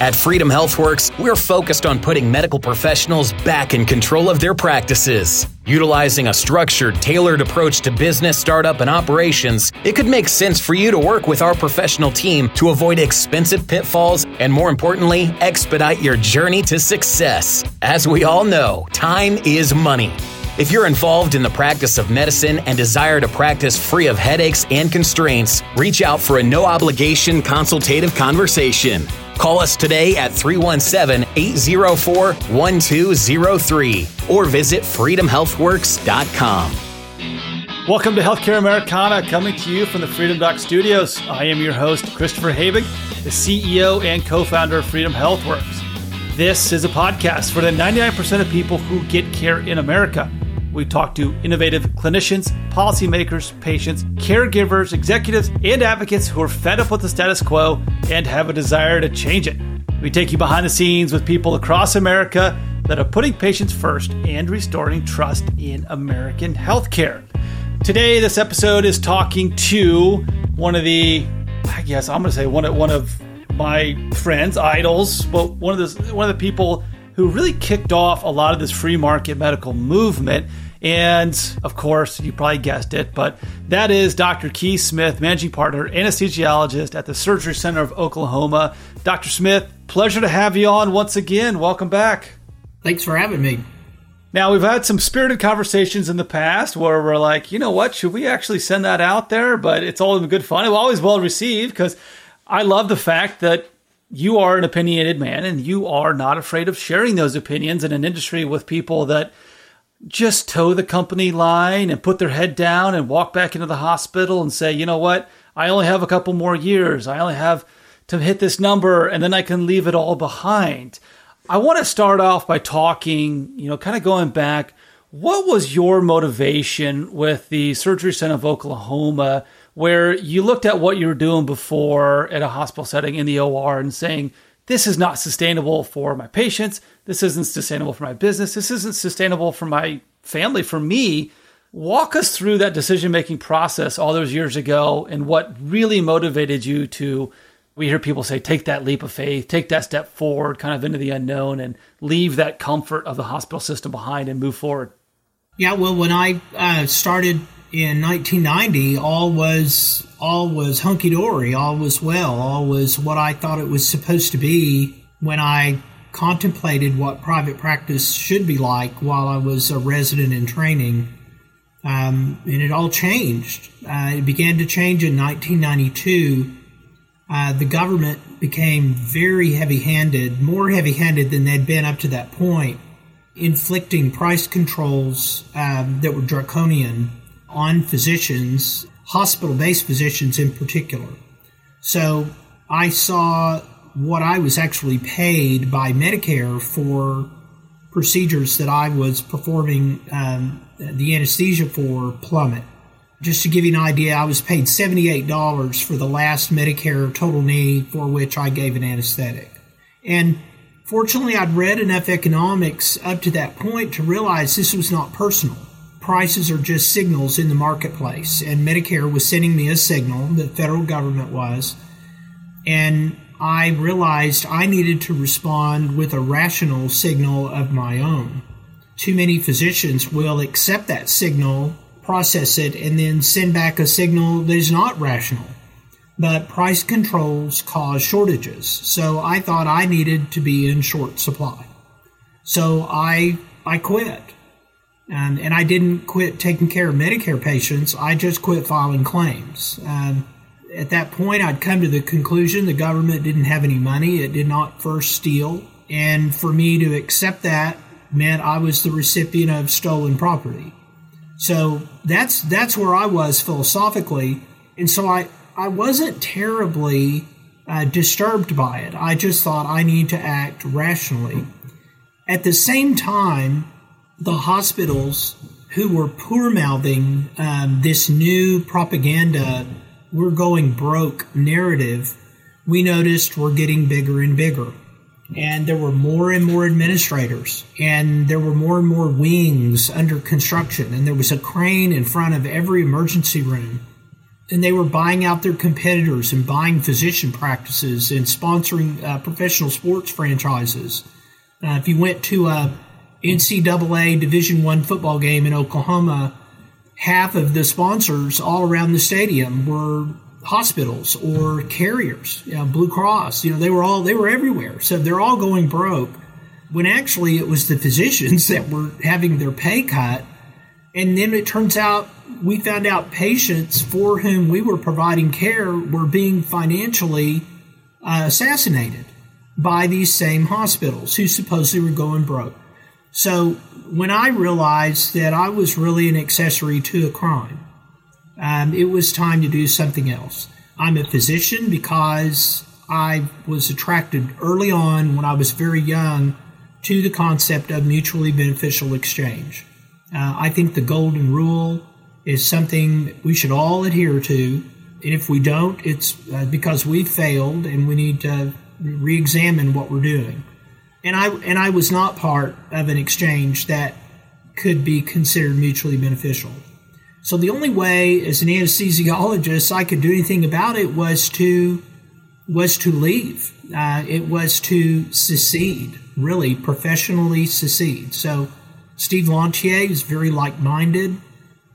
At Freedom HealthWorks, we're focused on putting medical professionals back in control of their practices. Utilizing a structured, tailored approach to business, startup, and operations, it could make sense for you to work with our professional team to avoid expensive pitfalls and, more importantly, expedite your journey to success. As we all know, time is money. If you're involved in the practice of medicine and desire to practice free of headaches and constraints, reach out for a no obligation consultative conversation. Call us today at 317 804 1203 or visit freedomhealthworks.com. Welcome to Healthcare Americana, coming to you from the Freedom Doc Studios. I am your host, Christopher Habig, the CEO and co founder of Freedom HealthWorks. This is a podcast for the 99% of people who get care in America. We talk to innovative clinicians, policymakers, patients, caregivers, executives, and advocates who are fed up with the status quo and have a desire to change it. We take you behind the scenes with people across America that are putting patients first and restoring trust in American healthcare. Today, this episode is talking to one of the, I guess I'm going to say one of one of my friends, idols, but one of the one of the people who really kicked off a lot of this free market medical movement. And of course, you probably guessed it, but that is Dr. Keith Smith, managing partner, anesthesiologist at the Surgery Center of Oklahoma. Dr. Smith, pleasure to have you on once again. Welcome back. Thanks for having me. Now, we've had some spirited conversations in the past where we're like, you know what, should we actually send that out there? But it's all in good fun. It was always well received because I love the fact that you are an opinionated man and you are not afraid of sharing those opinions in an industry with people that just toe the company line and put their head down and walk back into the hospital and say, you know what, I only have a couple more years. I only have to hit this number and then I can leave it all behind. I want to start off by talking, you know, kind of going back. What was your motivation with the Surgery Center of Oklahoma where you looked at what you were doing before at a hospital setting in the OR and saying, this is not sustainable for my patients. This isn't sustainable for my business. This isn't sustainable for my family, for me. Walk us through that decision making process all those years ago and what really motivated you to. We hear people say, take that leap of faith, take that step forward, kind of into the unknown, and leave that comfort of the hospital system behind and move forward. Yeah, well, when I uh, started in 1990, all was all was hunky dory, all was well, all was what I thought it was supposed to be when I contemplated what private practice should be like while I was a resident in training. Um, and it all changed. Uh, it began to change in 1992. Uh, the government became very heavy handed, more heavy handed than they'd been up to that point, inflicting price controls um, that were draconian on physicians, hospital based physicians in particular. So I saw what I was actually paid by Medicare for procedures that I was performing um, the anesthesia for plummet. Just to give you an idea, I was paid $78 for the last Medicare total knee for which I gave an anesthetic. And fortunately, I'd read enough economics up to that point to realize this was not personal prices are just signals in the marketplace. And Medicare was sending me a signal, the federal government was. And I realized I needed to respond with a rational signal of my own. Too many physicians will accept that signal, process it, and then send back a signal that is not rational. But price controls cause shortages. So I thought I needed to be in short supply. So I I quit. And I didn't quit taking care of Medicare patients. I just quit filing claims. Um, at that point, I'd come to the conclusion the government didn't have any money. It did not first steal. And for me to accept that meant I was the recipient of stolen property. So that's that's where I was philosophically. And so I, I wasn't terribly uh, disturbed by it. I just thought I need to act rationally. At the same time, the hospitals who were poor mouthing um, this new propaganda, we're going broke narrative, we noticed were getting bigger and bigger. And there were more and more administrators, and there were more and more wings under construction, and there was a crane in front of every emergency room. and they were buying out their competitors and buying physician practices and sponsoring uh, professional sports franchises. Uh, if you went to a NCAA Division One football game in Oklahoma, half of the sponsors all around the stadium were hospitals or carriers, you know, Blue Cross. You know, they were all they were everywhere. So they're all going broke. When actually it was the physicians that were having their pay cut. And then it turns out we found out patients for whom we were providing care were being financially uh, assassinated by these same hospitals who supposedly were going broke. So when I realized that I was really an accessory to a crime, um, it was time to do something else. I'm a physician because I was attracted early on when I was very young to the concept of mutually beneficial exchange. Uh, I think the golden rule is something we should all adhere to. And if we don't, it's uh, because we failed and we need to re examine what we're doing. And I, and I was not part of an exchange that could be considered mutually beneficial. So the only way, as an anesthesiologist, I could do anything about it was to was to leave. Uh, it was to secede, really professionally secede. So Steve Lantier is very like minded.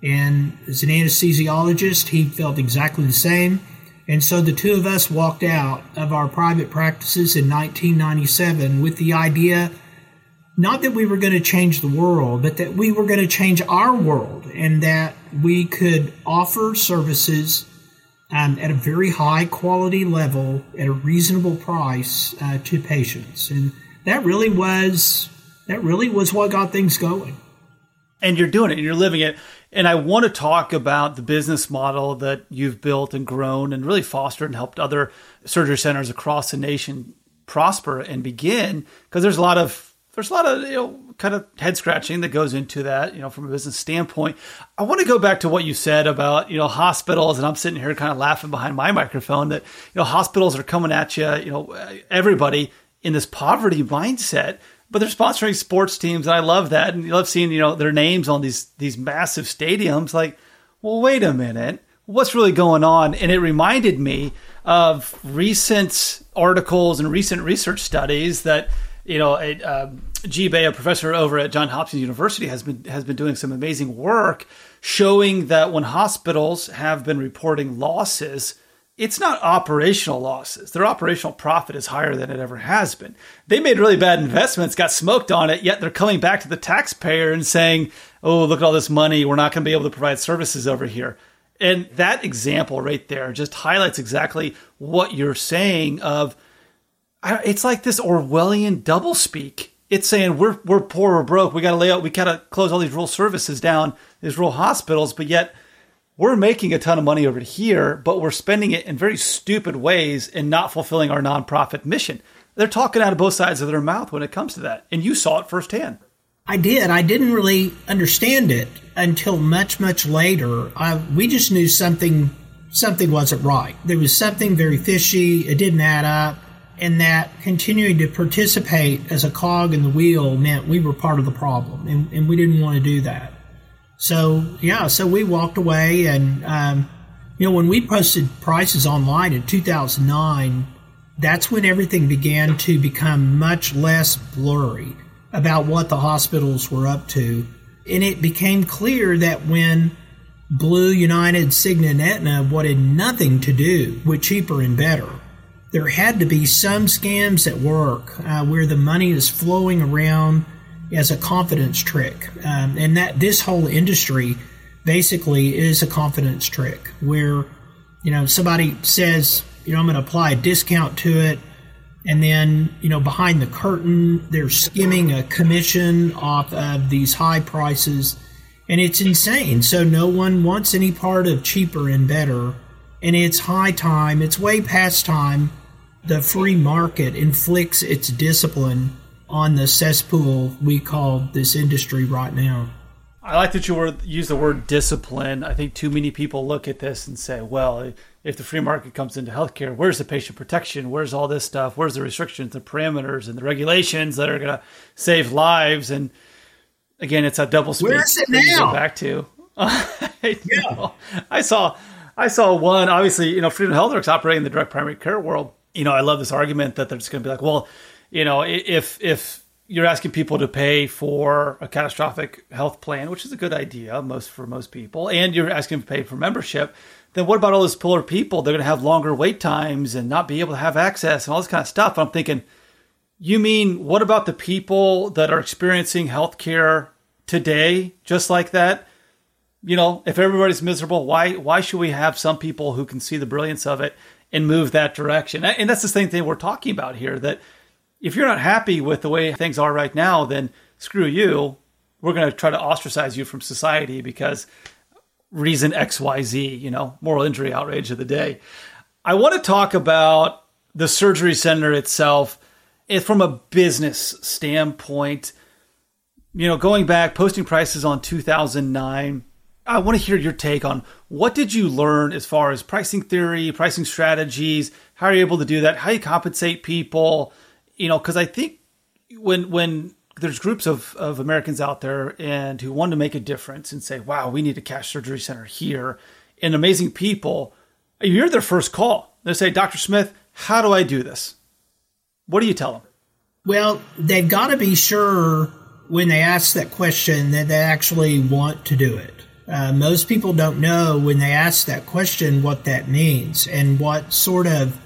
And as an anesthesiologist, he felt exactly the same. And so the two of us walked out of our private practices in 1997 with the idea not that we were going to change the world, but that we were going to change our world and that we could offer services um, at a very high quality level at a reasonable price uh, to patients. And that really was that really was what got things going. And you're doing it and you're living it. And I want to talk about the business model that you've built and grown and really fostered and helped other surgery centers across the nation prosper and begin because there's a lot of there's a lot of you know kind of head scratching that goes into that you know from a business standpoint. I want to go back to what you said about you know hospitals and i'm sitting here kind of laughing behind my microphone that you know hospitals are coming at you you know everybody in this poverty mindset but they're sponsoring sports teams, and I love that. And you love seeing you know their names on these these massive stadiums. Like, well, wait a minute, what's really going on? And it reminded me of recent articles and recent research studies that you know, a, um, Ge Bai, a professor over at Johns Hopkins University, has been has been doing some amazing work showing that when hospitals have been reporting losses it's not operational losses. Their operational profit is higher than it ever has been. They made really bad investments, got smoked on it, yet they're coming back to the taxpayer and saying, oh, look at all this money. We're not going to be able to provide services over here. And that example right there just highlights exactly what you're saying of it's like this Orwellian doublespeak. It's saying we're we're poor, we're broke, we got to lay out, we got to close all these rural services down, these rural hospitals, but yet we're making a ton of money over here, but we're spending it in very stupid ways and not fulfilling our nonprofit mission. They're talking out of both sides of their mouth when it comes to that. And you saw it firsthand. I did. I didn't really understand it until much, much later. I, we just knew something something wasn't right. There was something very fishy. It didn't add up. And that continuing to participate as a cog in the wheel meant we were part of the problem. And, and we didn't want to do that. So yeah, so we walked away, and um, you know when we posted prices online in 2009, that's when everything began to become much less blurry about what the hospitals were up to, and it became clear that when Blue, United, Cigna, and Aetna wanted nothing to do with cheaper and better. There had to be some scams at work uh, where the money is flowing around as a confidence trick. Um, and that this whole industry basically is a confidence trick where, you know, somebody says, you know, I'm going to apply a discount to it. And then, you know, behind the curtain, they're skimming a commission off of these high prices. And it's insane. So no one wants any part of cheaper and better. And it's high time, it's way past time. The free market inflicts its discipline on the cesspool we call this industry right now. I like that you were, use the word discipline. I think too many people look at this and say, well, if the free market comes into healthcare, where's the patient protection? Where's all this stuff? Where's the restrictions, the parameters, and the regulations that are going to save lives? And again, it's a double speak. Where's it now? Back to. I, yeah. I saw I saw one. Obviously, you know, Freedom HealthWorks operating in the direct primary care world. You know, I love this argument that they're just going to be like, well, you know, if if you're asking people to pay for a catastrophic health plan, which is a good idea most for most people, and you're asking to pay for membership, then what about all those poor people? They're going to have longer wait times and not be able to have access and all this kind of stuff. I'm thinking, you mean what about the people that are experiencing healthcare today, just like that? You know, if everybody's miserable, why why should we have some people who can see the brilliance of it and move that direction? And that's the same thing we're talking about here. That if you're not happy with the way things are right now, then screw you. We're going to try to ostracize you from society because reason XYZ, you know, moral injury outrage of the day. I want to talk about the surgery center itself eh, from a business standpoint. You know, going back, posting prices on 2009. I want to hear your take on what did you learn as far as pricing theory, pricing strategies, how are you able to do that, how you compensate people, you know, because I think when when there's groups of, of Americans out there and who want to make a difference and say, wow, we need a cash surgery center here and amazing people, you're their first call. They say, Dr. Smith, how do I do this? What do you tell them? Well, they've got to be sure when they ask that question that they actually want to do it. Uh, most people don't know when they ask that question what that means and what sort of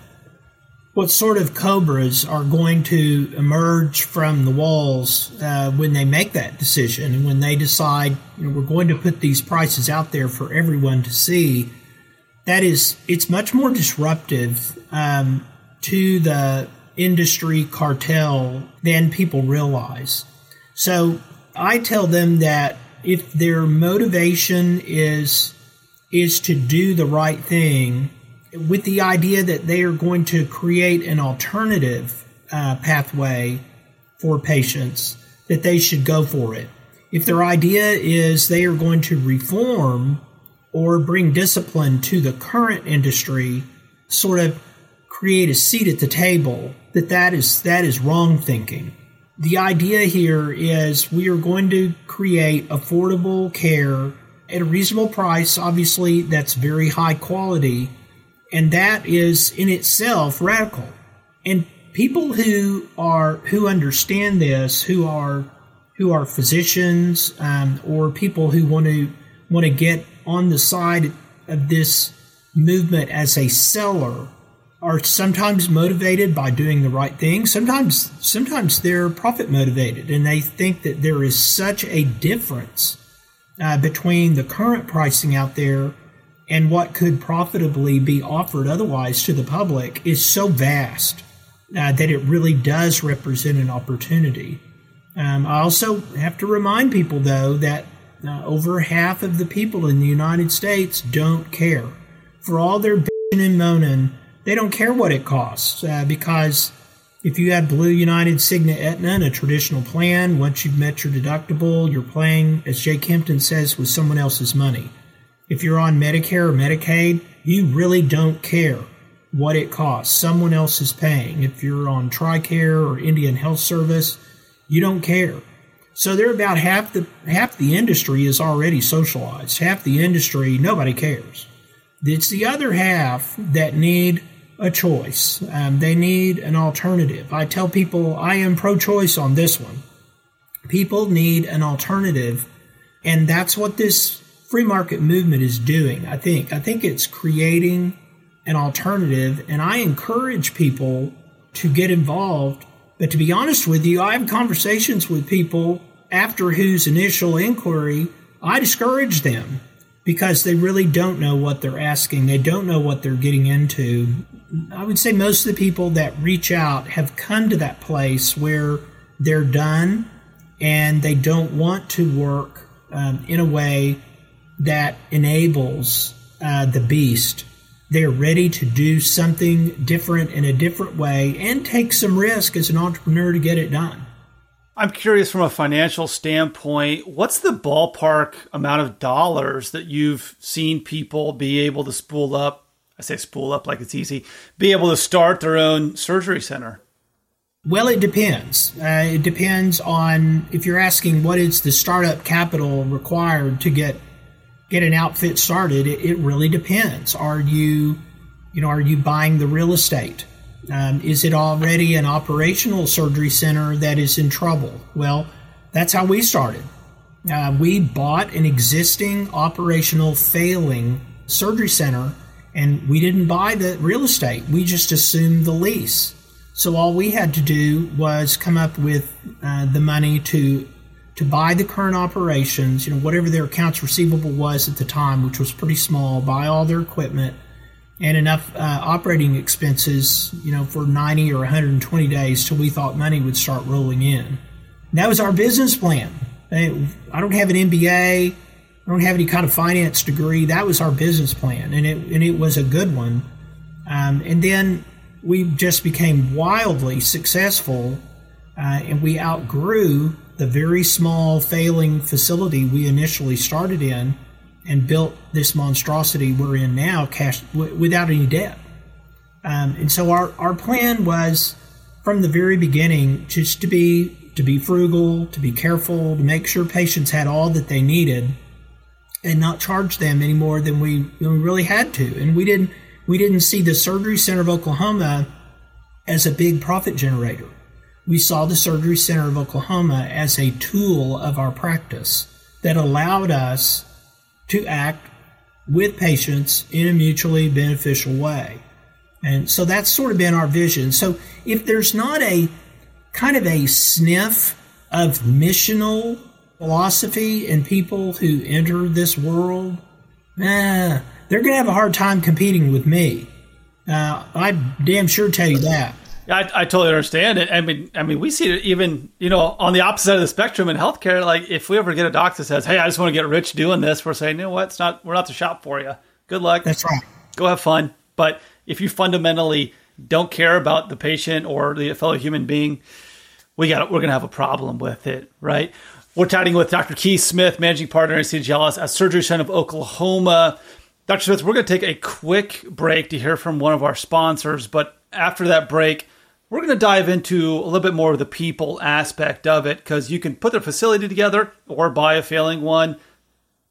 what sort of cobras are going to emerge from the walls uh, when they make that decision and when they decide you know, we're going to put these prices out there for everyone to see that is it's much more disruptive um, to the industry cartel than people realize. So i tell them that if their motivation is is to do the right thing with the idea that they are going to create an alternative uh, pathway for patients, that they should go for it. If their idea is they are going to reform or bring discipline to the current industry, sort of create a seat at the table, that that is that is wrong thinking. The idea here is we are going to create affordable care at a reasonable price, obviously that's very high quality, and that is in itself radical. And people who are who understand this, who are who are physicians um, or people who want to want to get on the side of this movement as a seller are sometimes motivated by doing the right thing sometimes sometimes they're profit motivated and they think that there is such a difference uh, between the current pricing out there and what could profitably be offered otherwise to the public is so vast uh, that it really does represent an opportunity. Um, I also have to remind people, though, that uh, over half of the people in the United States don't care. For all their bitching and moaning, they don't care what it costs uh, because if you have Blue United, Cigna, Aetna, and a traditional plan, once you've met your deductible, you're playing, as Jay Kempton says, with someone else's money. If you're on Medicare or Medicaid, you really don't care what it costs. Someone else is paying. If you're on TRICARE or Indian Health Service, you don't care. So they're about half the half the industry is already socialized. Half the industry nobody cares. It's the other half that need a choice. Um, they need an alternative. I tell people I am pro-choice on this one. People need an alternative, and that's what this free market movement is doing. I think. I think it's creating an alternative, and I encourage people to get involved. But to be honest with you, I have conversations with people after whose initial inquiry I discourage them because they really don't know what they're asking. They don't know what they're getting into. I would say most of the people that reach out have come to that place where they're done and they don't want to work um, in a way that enables uh, the beast. They're ready to do something different in a different way and take some risk as an entrepreneur to get it done. I'm curious from a financial standpoint, what's the ballpark amount of dollars that you've seen people be able to spool up? I say spool up like it's easy, be able to start their own surgery center? Well, it depends. Uh, it depends on if you're asking what is the startup capital required to get get an outfit started, it, it really depends. Are you, you know, are you buying the real estate? Um, is it already an operational surgery center that is in trouble? Well, that's how we started. Uh, we bought an existing operational failing surgery center and we didn't buy the real estate. We just assumed the lease. So all we had to do was come up with uh, the money to to buy the current operations, you know, whatever their accounts receivable was at the time, which was pretty small, buy all their equipment and enough uh, operating expenses, you know, for 90 or 120 days till we thought money would start rolling in. And that was our business plan. I don't have an MBA. I don't have any kind of finance degree. That was our business plan, and it and it was a good one. Um, and then we just became wildly successful, uh, and we outgrew the very small failing facility we initially started in, and built this monstrosity we're in now, cash w- without any debt. Um, and so our our plan was from the very beginning just to be to be frugal, to be careful, to make sure patients had all that they needed and not charge them any more than we, than we really had to. And we didn't we didn't see the Surgery Center of Oklahoma as a big profit generator. We saw the Surgery Center of Oklahoma as a tool of our practice that allowed us to act with patients in a mutually beneficial way. And so that's sort of been our vision. So if there's not a kind of a sniff of missional philosophy and people who enter this world, nah, they're going to have a hard time competing with me. Uh, I damn sure tell you that. I, I totally understand it. I mean, I mean, we see it even you know on the opposite of the spectrum in healthcare. Like, if we ever get a doctor that says, "Hey, I just want to get rich doing this," we're saying, "You know what? It's not. We're not the shop for you. Good luck. That's right. Go have fun." But if you fundamentally don't care about the patient or the fellow human being, we got we're going to have a problem with it, right? We're chatting with Dr. Keith Smith, managing partner at anesthesiologist at Surgery Center of Oklahoma. Dr. Smith, we're going to take a quick break to hear from one of our sponsors, but after that break, we're going to dive into a little bit more of the people aspect of it because you can put the facility together or buy a failing one,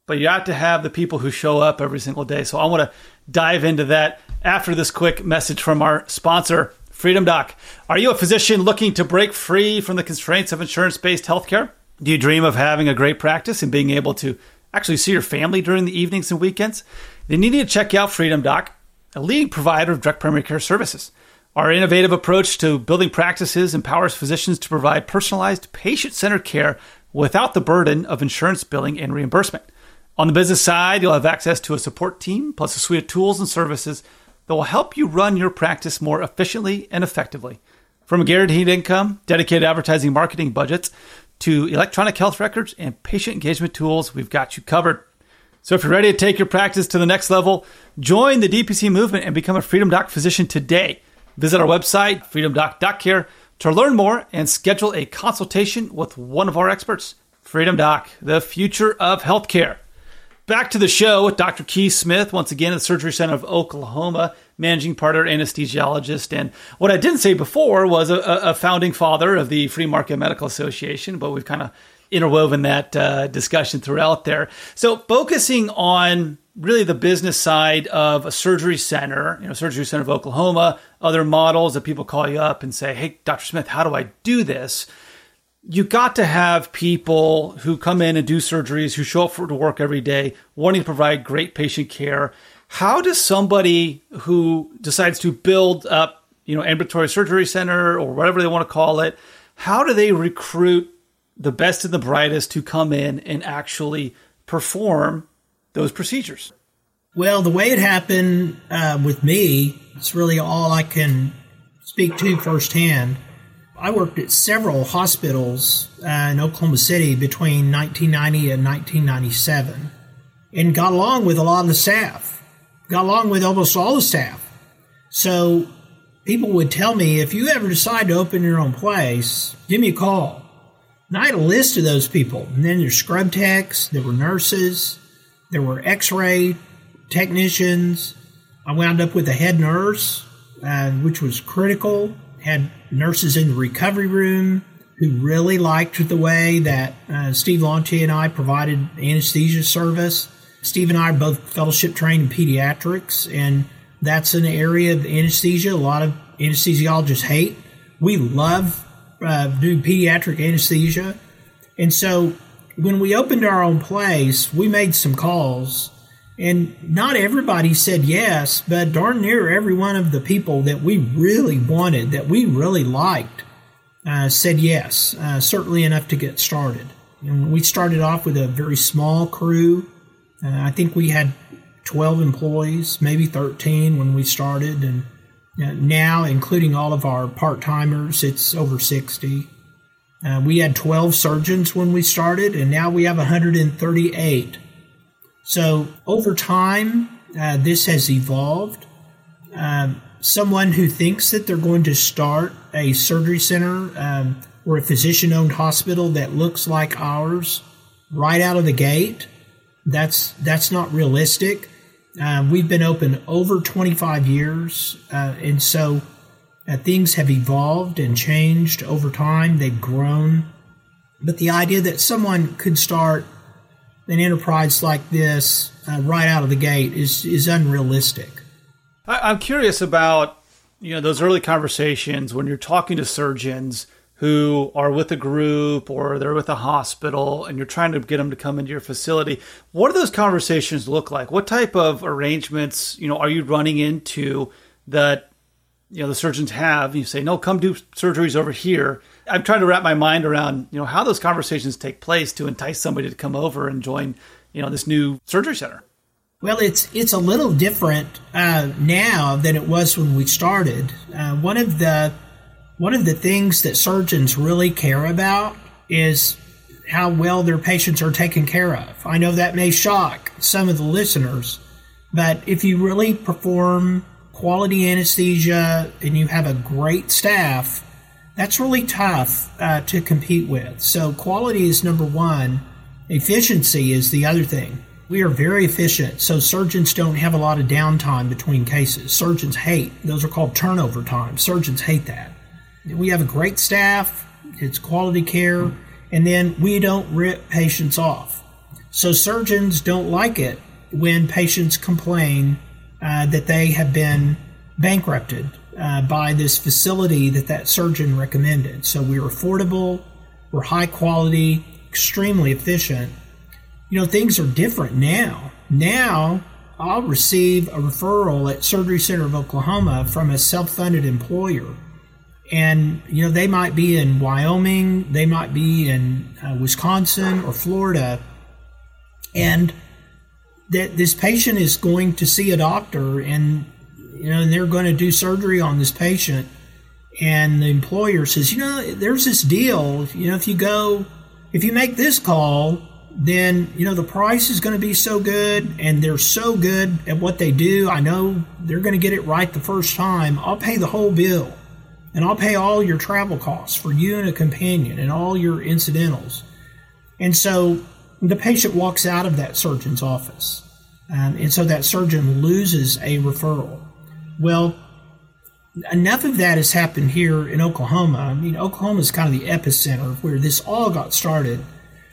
but you have to have the people who show up every single day. So I want to dive into that after this quick message from our sponsor, Freedom Doc. Are you a physician looking to break free from the constraints of insurance based healthcare? Do you dream of having a great practice and being able to actually see your family during the evenings and weekends? Then you need to check out Freedom Doc, a leading provider of direct primary care services. Our innovative approach to building practices empowers physicians to provide personalized, patient centered care without the burden of insurance billing and reimbursement. On the business side, you'll have access to a support team plus a suite of tools and services that will help you run your practice more efficiently and effectively. From a guaranteed income, dedicated advertising marketing budgets, to electronic health records and patient engagement tools, we've got you covered. So if you're ready to take your practice to the next level, join the DPC movement and become a Freedom Doc physician today. Visit our website, freedomdoc.care, to learn more and schedule a consultation with one of our experts. Freedom Doc, the future of healthcare. Back to the show with Dr. Keith Smith, once again at the Surgery Center of Oklahoma, managing partner anesthesiologist. And what I didn't say before was a, a founding father of the Free Market Medical Association, but we've kind of interwoven that uh, discussion throughout there. So focusing on really the business side of a surgery center, you know, Surgery Center of Oklahoma, other models that people call you up and say, "Hey, Dr. Smith, how do I do this?" you got to have people who come in and do surgeries, who show up for to work every day, wanting to provide great patient care. How does somebody who decides to build up, you know, ambulatory surgery center or whatever they want to call it, how do they recruit the best and the brightest to come in and actually perform those procedures? Well, the way it happened uh, with me, it's really all I can speak to firsthand. I worked at several hospitals uh, in Oklahoma City between 1990 and 1997 and got along with a lot of the staff, got along with almost all the staff. So people would tell me, if you ever decide to open your own place, give me a call. And I had a list of those people. And then there's scrub techs, there were nurses, there were x ray technicians. I wound up with a head nurse, uh, which was critical had nurses in the recovery room who really liked the way that uh, Steve Lantier and I provided anesthesia service. Steve and I are both fellowship trained in pediatrics, and that's an area of anesthesia a lot of anesthesiologists hate. We love uh, doing pediatric anesthesia. And so when we opened our own place, we made some calls. And not everybody said yes, but darn near every one of the people that we really wanted, that we really liked, uh, said yes, uh, certainly enough to get started. And we started off with a very small crew. Uh, I think we had 12 employees, maybe 13 when we started. And uh, now, including all of our part timers, it's over 60. Uh, we had 12 surgeons when we started, and now we have 138. So, over time, uh, this has evolved. Um, someone who thinks that they're going to start a surgery center um, or a physician owned hospital that looks like ours right out of the gate, that's, that's not realistic. Uh, we've been open over 25 years, uh, and so uh, things have evolved and changed over time. They've grown. But the idea that someone could start an enterprise like this uh, right out of the gate is, is unrealistic. I, I'm curious about you know those early conversations when you're talking to surgeons who are with a group or they're with a hospital and you're trying to get them to come into your facility. What do those conversations look like? What type of arrangements you know are you running into that you know the surgeons have? You say no come do surgeries over here i'm trying to wrap my mind around you know how those conversations take place to entice somebody to come over and join you know this new surgery center well, it's it's a little different uh, now than it was when we started. Uh, one of the one of the things that surgeons really care about is how well their patients are taken care of. I know that may shock some of the listeners, but if you really perform quality anesthesia and you have a great staff, that's really tough uh, to compete with. So, quality is number one, efficiency is the other thing. We are very efficient, so surgeons don't have a lot of downtime between cases. Surgeons hate, those are called turnover times. Surgeons hate that. We have a great staff, it's quality care, and then we don't rip patients off. So surgeons don't like it when patients complain uh, that they have been bankrupted uh, by this facility that that surgeon recommended. So we're affordable, we're high quality, extremely efficient. You know, things are different now. Now, I'll receive a referral at Surgery Center of Oklahoma from a self funded employer and you know they might be in Wyoming, they might be in uh, Wisconsin or Florida, and that this patient is going to see a doctor, and you know and they're going to do surgery on this patient, and the employer says, you know, there's this deal, you know, if you go, if you make this call, then you know the price is going to be so good and they're so good at what they do i know they're going to get it right the first time i'll pay the whole bill and I'll pay all your travel costs for you and a companion and all your incidentals. And so the patient walks out of that surgeon's office. Um, and so that surgeon loses a referral. Well, enough of that has happened here in Oklahoma. I mean, Oklahoma is kind of the epicenter of where this all got started.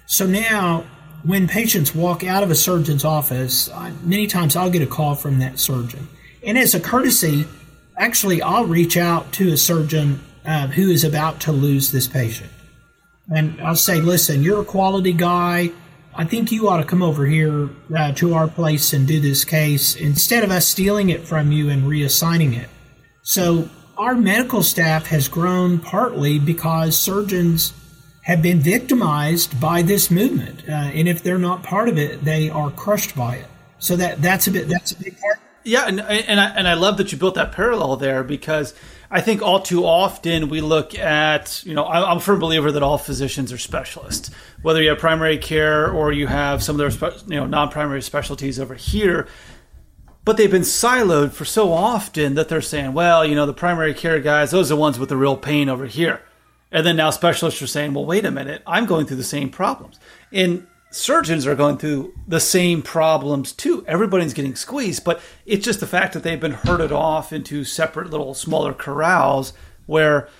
So now, when patients walk out of a surgeon's office, many times I'll get a call from that surgeon. And as a courtesy, actually, I'll reach out to a surgeon uh, who is about to lose this patient. And I'll say, listen, you're a quality guy. I think you ought to come over here uh, to our place and do this case instead of us stealing it from you and reassigning it. So, our medical staff has grown partly because surgeons have been victimized by this movement. Uh, and if they're not part of it, they are crushed by it. So, that, that's, a bit, that's a big part yeah, and and I, and I love that you built that parallel there because I think all too often we look at you know I'm a firm believer that all physicians are specialists, whether you have primary care or you have some of their you know non-primary specialties over here. But they've been siloed for so often that they're saying, well, you know, the primary care guys, those are the ones with the real pain over here. And then now specialists are saying, well, wait a minute, I'm going through the same problems. And surgeons are going through the same problems too. Everybody's getting squeezed, but it's just the fact that they've been herded off into separate little smaller corrals where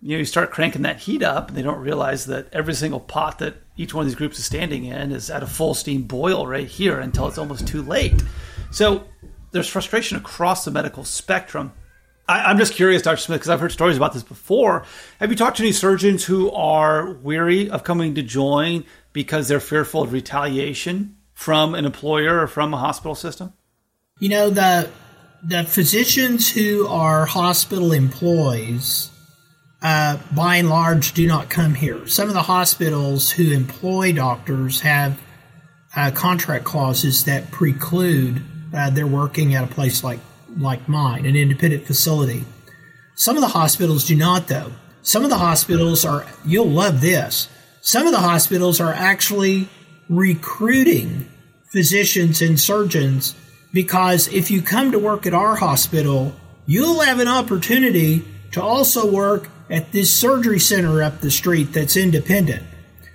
you know, you start cranking that heat up, and they don't realize that every single pot that each one of these groups is standing in is at a full steam boil right here until it's almost too late. So there's frustration across the medical spectrum. I, am just curious, Dr. Smith, because I've heard stories about this before. Have you talked to any surgeons who are weary of coming to join because they're fearful of retaliation from an employer or from a hospital system? You know, the the physicians who are hospital employees uh, by and large, do not come here. Some of the hospitals who employ doctors have uh, contract clauses that preclude uh, their working at a place like like mine, an independent facility. Some of the hospitals do not, though. Some of the hospitals are. You'll love this. Some of the hospitals are actually recruiting physicians and surgeons because if you come to work at our hospital, you'll have an opportunity to also work at this surgery center up the street that's independent.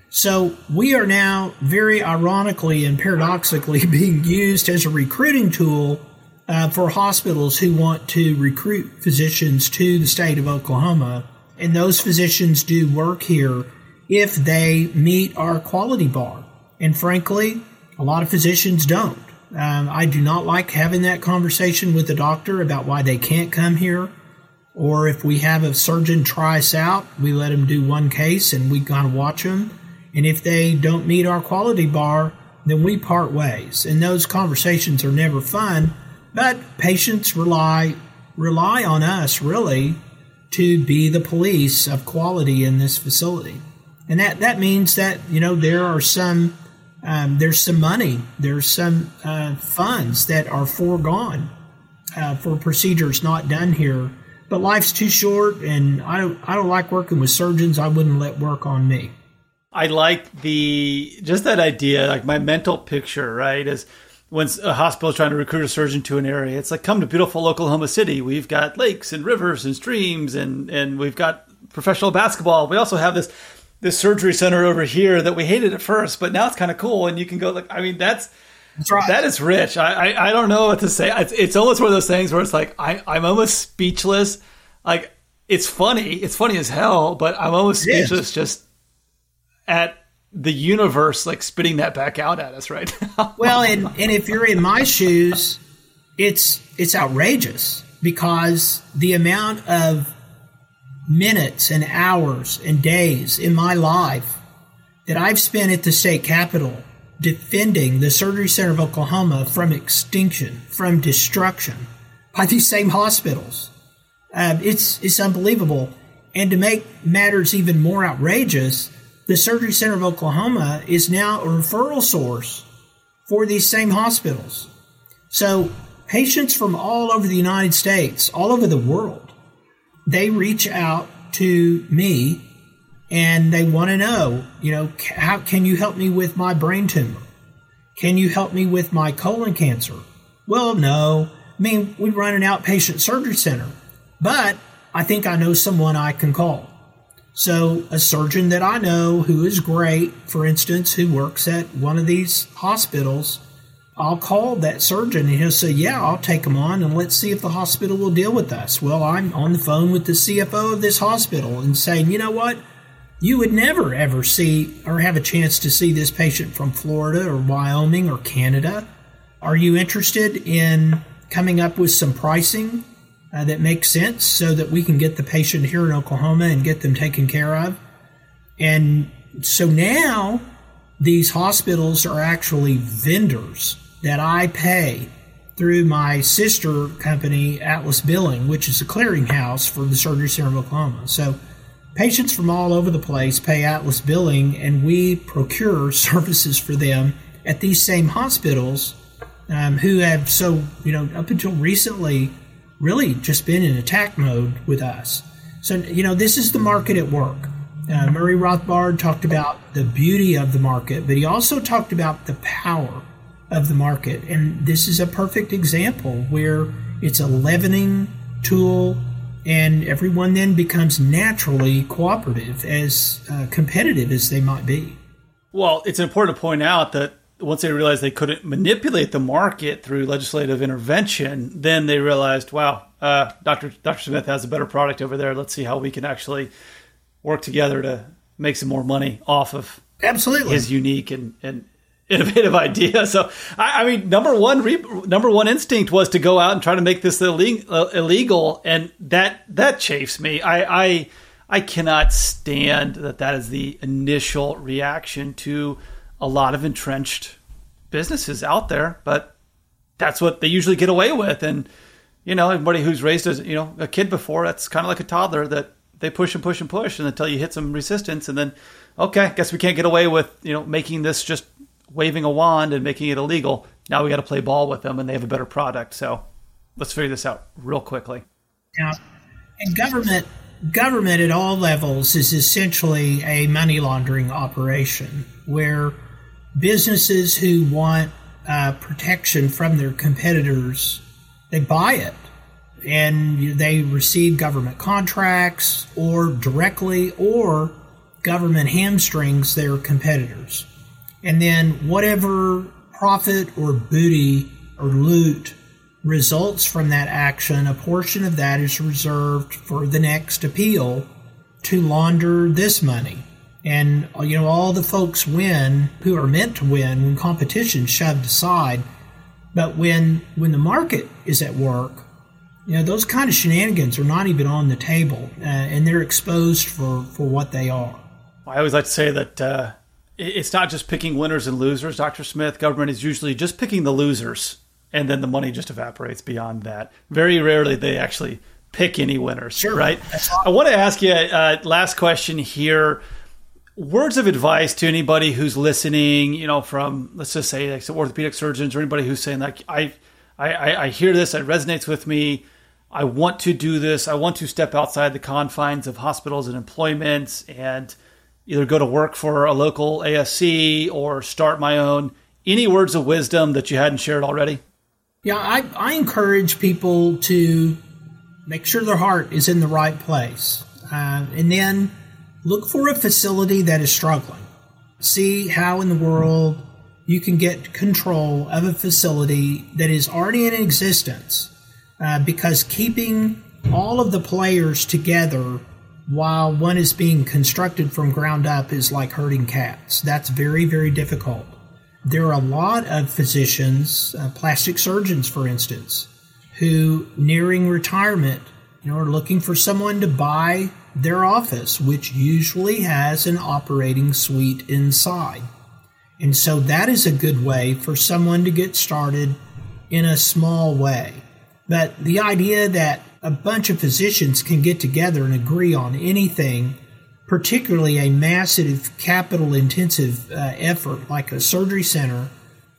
So we are now very ironically and paradoxically being used as a recruiting tool uh, for hospitals who want to recruit physicians to the state of Oklahoma. And those physicians do work here if they meet our quality bar. And frankly, a lot of physicians don't. Um, I do not like having that conversation with the doctor about why they can't come here. Or if we have a surgeon try us out, we let them do one case and we kind of watch them. And if they don't meet our quality bar, then we part ways. And those conversations are never fun, but patients rely rely on us really to be the police of quality in this facility. And that, that means that, you know, there are some um, there's some money, there's some uh, funds that are foregone uh, for procedures not done here but life's too short, and I don't I don't like working with surgeons. I wouldn't let work on me. I like the just that idea. Like my mental picture, right, is when a hospital is trying to recruit a surgeon to an area. It's like come to beautiful Oklahoma City. We've got lakes and rivers and streams, and and we've got professional basketball. We also have this this surgery center over here that we hated at first, but now it's kind of cool, and you can go like I mean that's Right. That is rich. I, I, I don't know what to say. It's, it's almost one of those things where it's like I I'm almost speechless. Like it's funny. It's funny as hell, but I'm almost speechless yes. just at the universe like spitting that back out at us right now. well, and and if you're in my shoes, it's it's outrageous because the amount of minutes and hours and days in my life that I've spent at the state capitol defending the Surgery Center of Oklahoma from extinction, from destruction by these same hospitals. Uh, it's, it's unbelievable. And to make matters even more outrageous, the Surgery Center of Oklahoma is now a referral source for these same hospitals. So patients from all over the United States, all over the world, they reach out to me and they want to know, you know, how can you help me with my brain tumor? Can you help me with my colon cancer? Well, no. I mean, we run an outpatient surgery center, but I think I know someone I can call. So, a surgeon that I know who is great, for instance, who works at one of these hospitals, I'll call that surgeon and he'll say, Yeah, I'll take him on and let's see if the hospital will deal with us. Well, I'm on the phone with the CFO of this hospital and saying, You know what? You would never ever see or have a chance to see this patient from Florida or Wyoming or Canada. Are you interested in coming up with some pricing uh, that makes sense so that we can get the patient here in Oklahoma and get them taken care of? And so now these hospitals are actually vendors that I pay through my sister company, Atlas Billing, which is a clearinghouse for the Surgery Center of Oklahoma. So Patients from all over the place pay Atlas billing, and we procure services for them at these same hospitals um, who have so, you know, up until recently, really just been in attack mode with us. So, you know, this is the market at work. Uh, Murray Rothbard talked about the beauty of the market, but he also talked about the power of the market. And this is a perfect example where it's a leavening tool and everyone then becomes naturally cooperative, as uh, competitive as they might be. Well, it's important to point out that once they realized they couldn't manipulate the market through legislative intervention, then they realized, wow, uh, Dr. Dr. Smith has a better product over there. Let's see how we can actually work together to make some more money off of absolutely his unique and, and innovative idea. So, I, I mean, number one, re, number one instinct was to go out and try to make this illegal, uh, illegal and that that chafes me. I, I I cannot stand that. That is the initial reaction to a lot of entrenched businesses out there, but that's what they usually get away with. And you know, everybody who's raised as you know a kid before, that's kind of like a toddler that they push and push and push, and until you hit some resistance, and then okay, guess we can't get away with you know making this just waving a wand and making it illegal. Now we got to play ball with them, and they have a better product. So let's figure this out real quickly. Now, and government government at all levels is essentially a money laundering operation where businesses who want uh, protection from their competitors they buy it and they receive government contracts or directly or government hamstrings their competitors and then whatever profit or booty or loot results from that action, a portion of that is reserved for the next appeal to launder this money. And you know, all the folks win who are meant to win when competition shoved aside. But when when the market is at work, you know, those kind of shenanigans are not even on the table, uh, and they're exposed for for what they are. I always like to say that uh, it's not just picking winners and losers, Dr. Smith. Government is usually just picking the losers and then the money just evaporates beyond that. Very rarely they actually pick any winners, sure. right? I want to ask you uh, last question here. Words of advice to anybody who's listening, you know, from let's just say like orthopedic surgeons or anybody who's saying like I, I, I hear this, it resonates with me. I want to do this. I want to step outside the confines of hospitals and employments and either go to work for a local ASC or start my own. Any words of wisdom that you hadn't shared already? Yeah, I, I encourage people to make sure their heart is in the right place. Uh, and then look for a facility that is struggling. See how in the world you can get control of a facility that is already in existence. Uh, because keeping all of the players together while one is being constructed from ground up is like herding cats. That's very, very difficult. There are a lot of physicians, uh, plastic surgeons, for instance, who nearing retirement, you know, are looking for someone to buy their office, which usually has an operating suite inside. And so that is a good way for someone to get started in a small way. But the idea that a bunch of physicians can get together and agree on anything particularly a massive capital intensive uh, effort like a surgery center,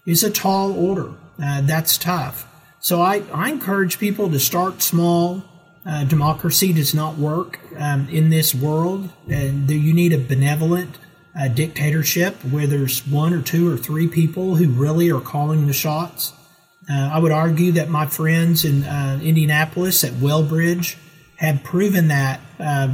is a tall order. Uh, that's tough. So I, I encourage people to start small. Uh, democracy does not work um, in this world. And you need a benevolent uh, dictatorship where there's one or two or three people who really are calling the shots. Uh, I would argue that my friends in uh, Indianapolis at Wellbridge have proven that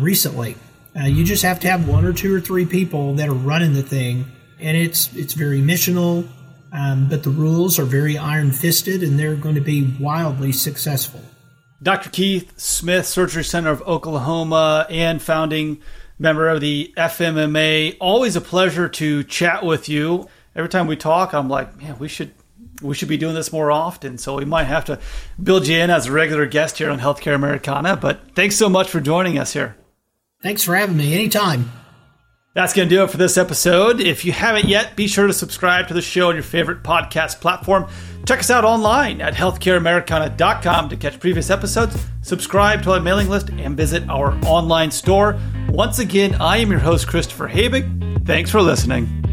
recently. Uh, you just have to have one or two or three people that are running the thing, and it's it's very missional. Um, but the rules are very iron fisted, and they're going to be wildly successful. Dr. Keith Smith, Surgery Center of Oklahoma, and founding member of the FMMA. Always a pleasure to chat with you. Every time we talk, I'm like, man, we should we should be doing this more often. So we might have to build you in as a regular guest here on Healthcare Americana. But thanks so much for joining us here. Thanks for having me. Anytime. That's going to do it for this episode. If you haven't yet, be sure to subscribe to the show on your favorite podcast platform. Check us out online at healthcareamericana.com to catch previous episodes, subscribe to our mailing list, and visit our online store. Once again, I am your host, Christopher Habig. Thanks for listening.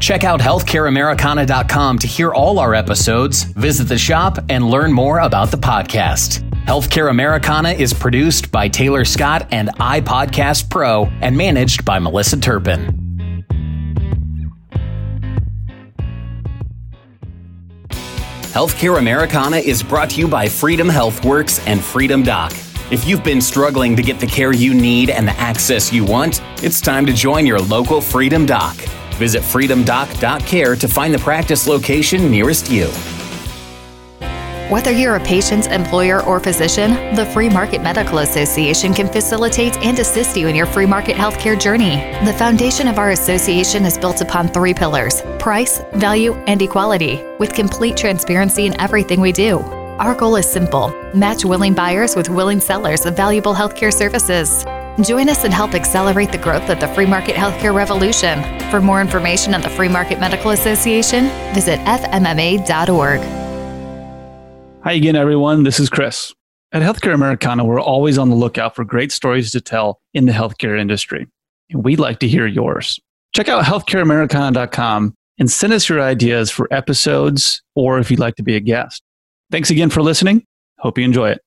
Check out healthcareamericana.com to hear all our episodes, visit the shop, and learn more about the podcast. Healthcare Americana is produced by Taylor Scott and iPodcast Pro and managed by Melissa Turpin. Healthcare Americana is brought to you by Freedom HealthWorks and Freedom Doc. If you've been struggling to get the care you need and the access you want, it's time to join your local Freedom Doc. Visit freedomdoc.care to find the practice location nearest you. Whether you're a patient, employer, or physician, the Free Market Medical Association can facilitate and assist you in your free market healthcare journey. The foundation of our association is built upon three pillars price, value, and equality, with complete transparency in everything we do. Our goal is simple match willing buyers with willing sellers of valuable healthcare services. Join us and help accelerate the growth of the free market healthcare revolution. For more information on the Free Market Medical Association, visit fmma.org. Hi again, everyone. This is Chris. At Healthcare Americana, we're always on the lookout for great stories to tell in the healthcare industry. And we'd like to hear yours. Check out healthcareamericana.com and send us your ideas for episodes or if you'd like to be a guest. Thanks again for listening. Hope you enjoy it.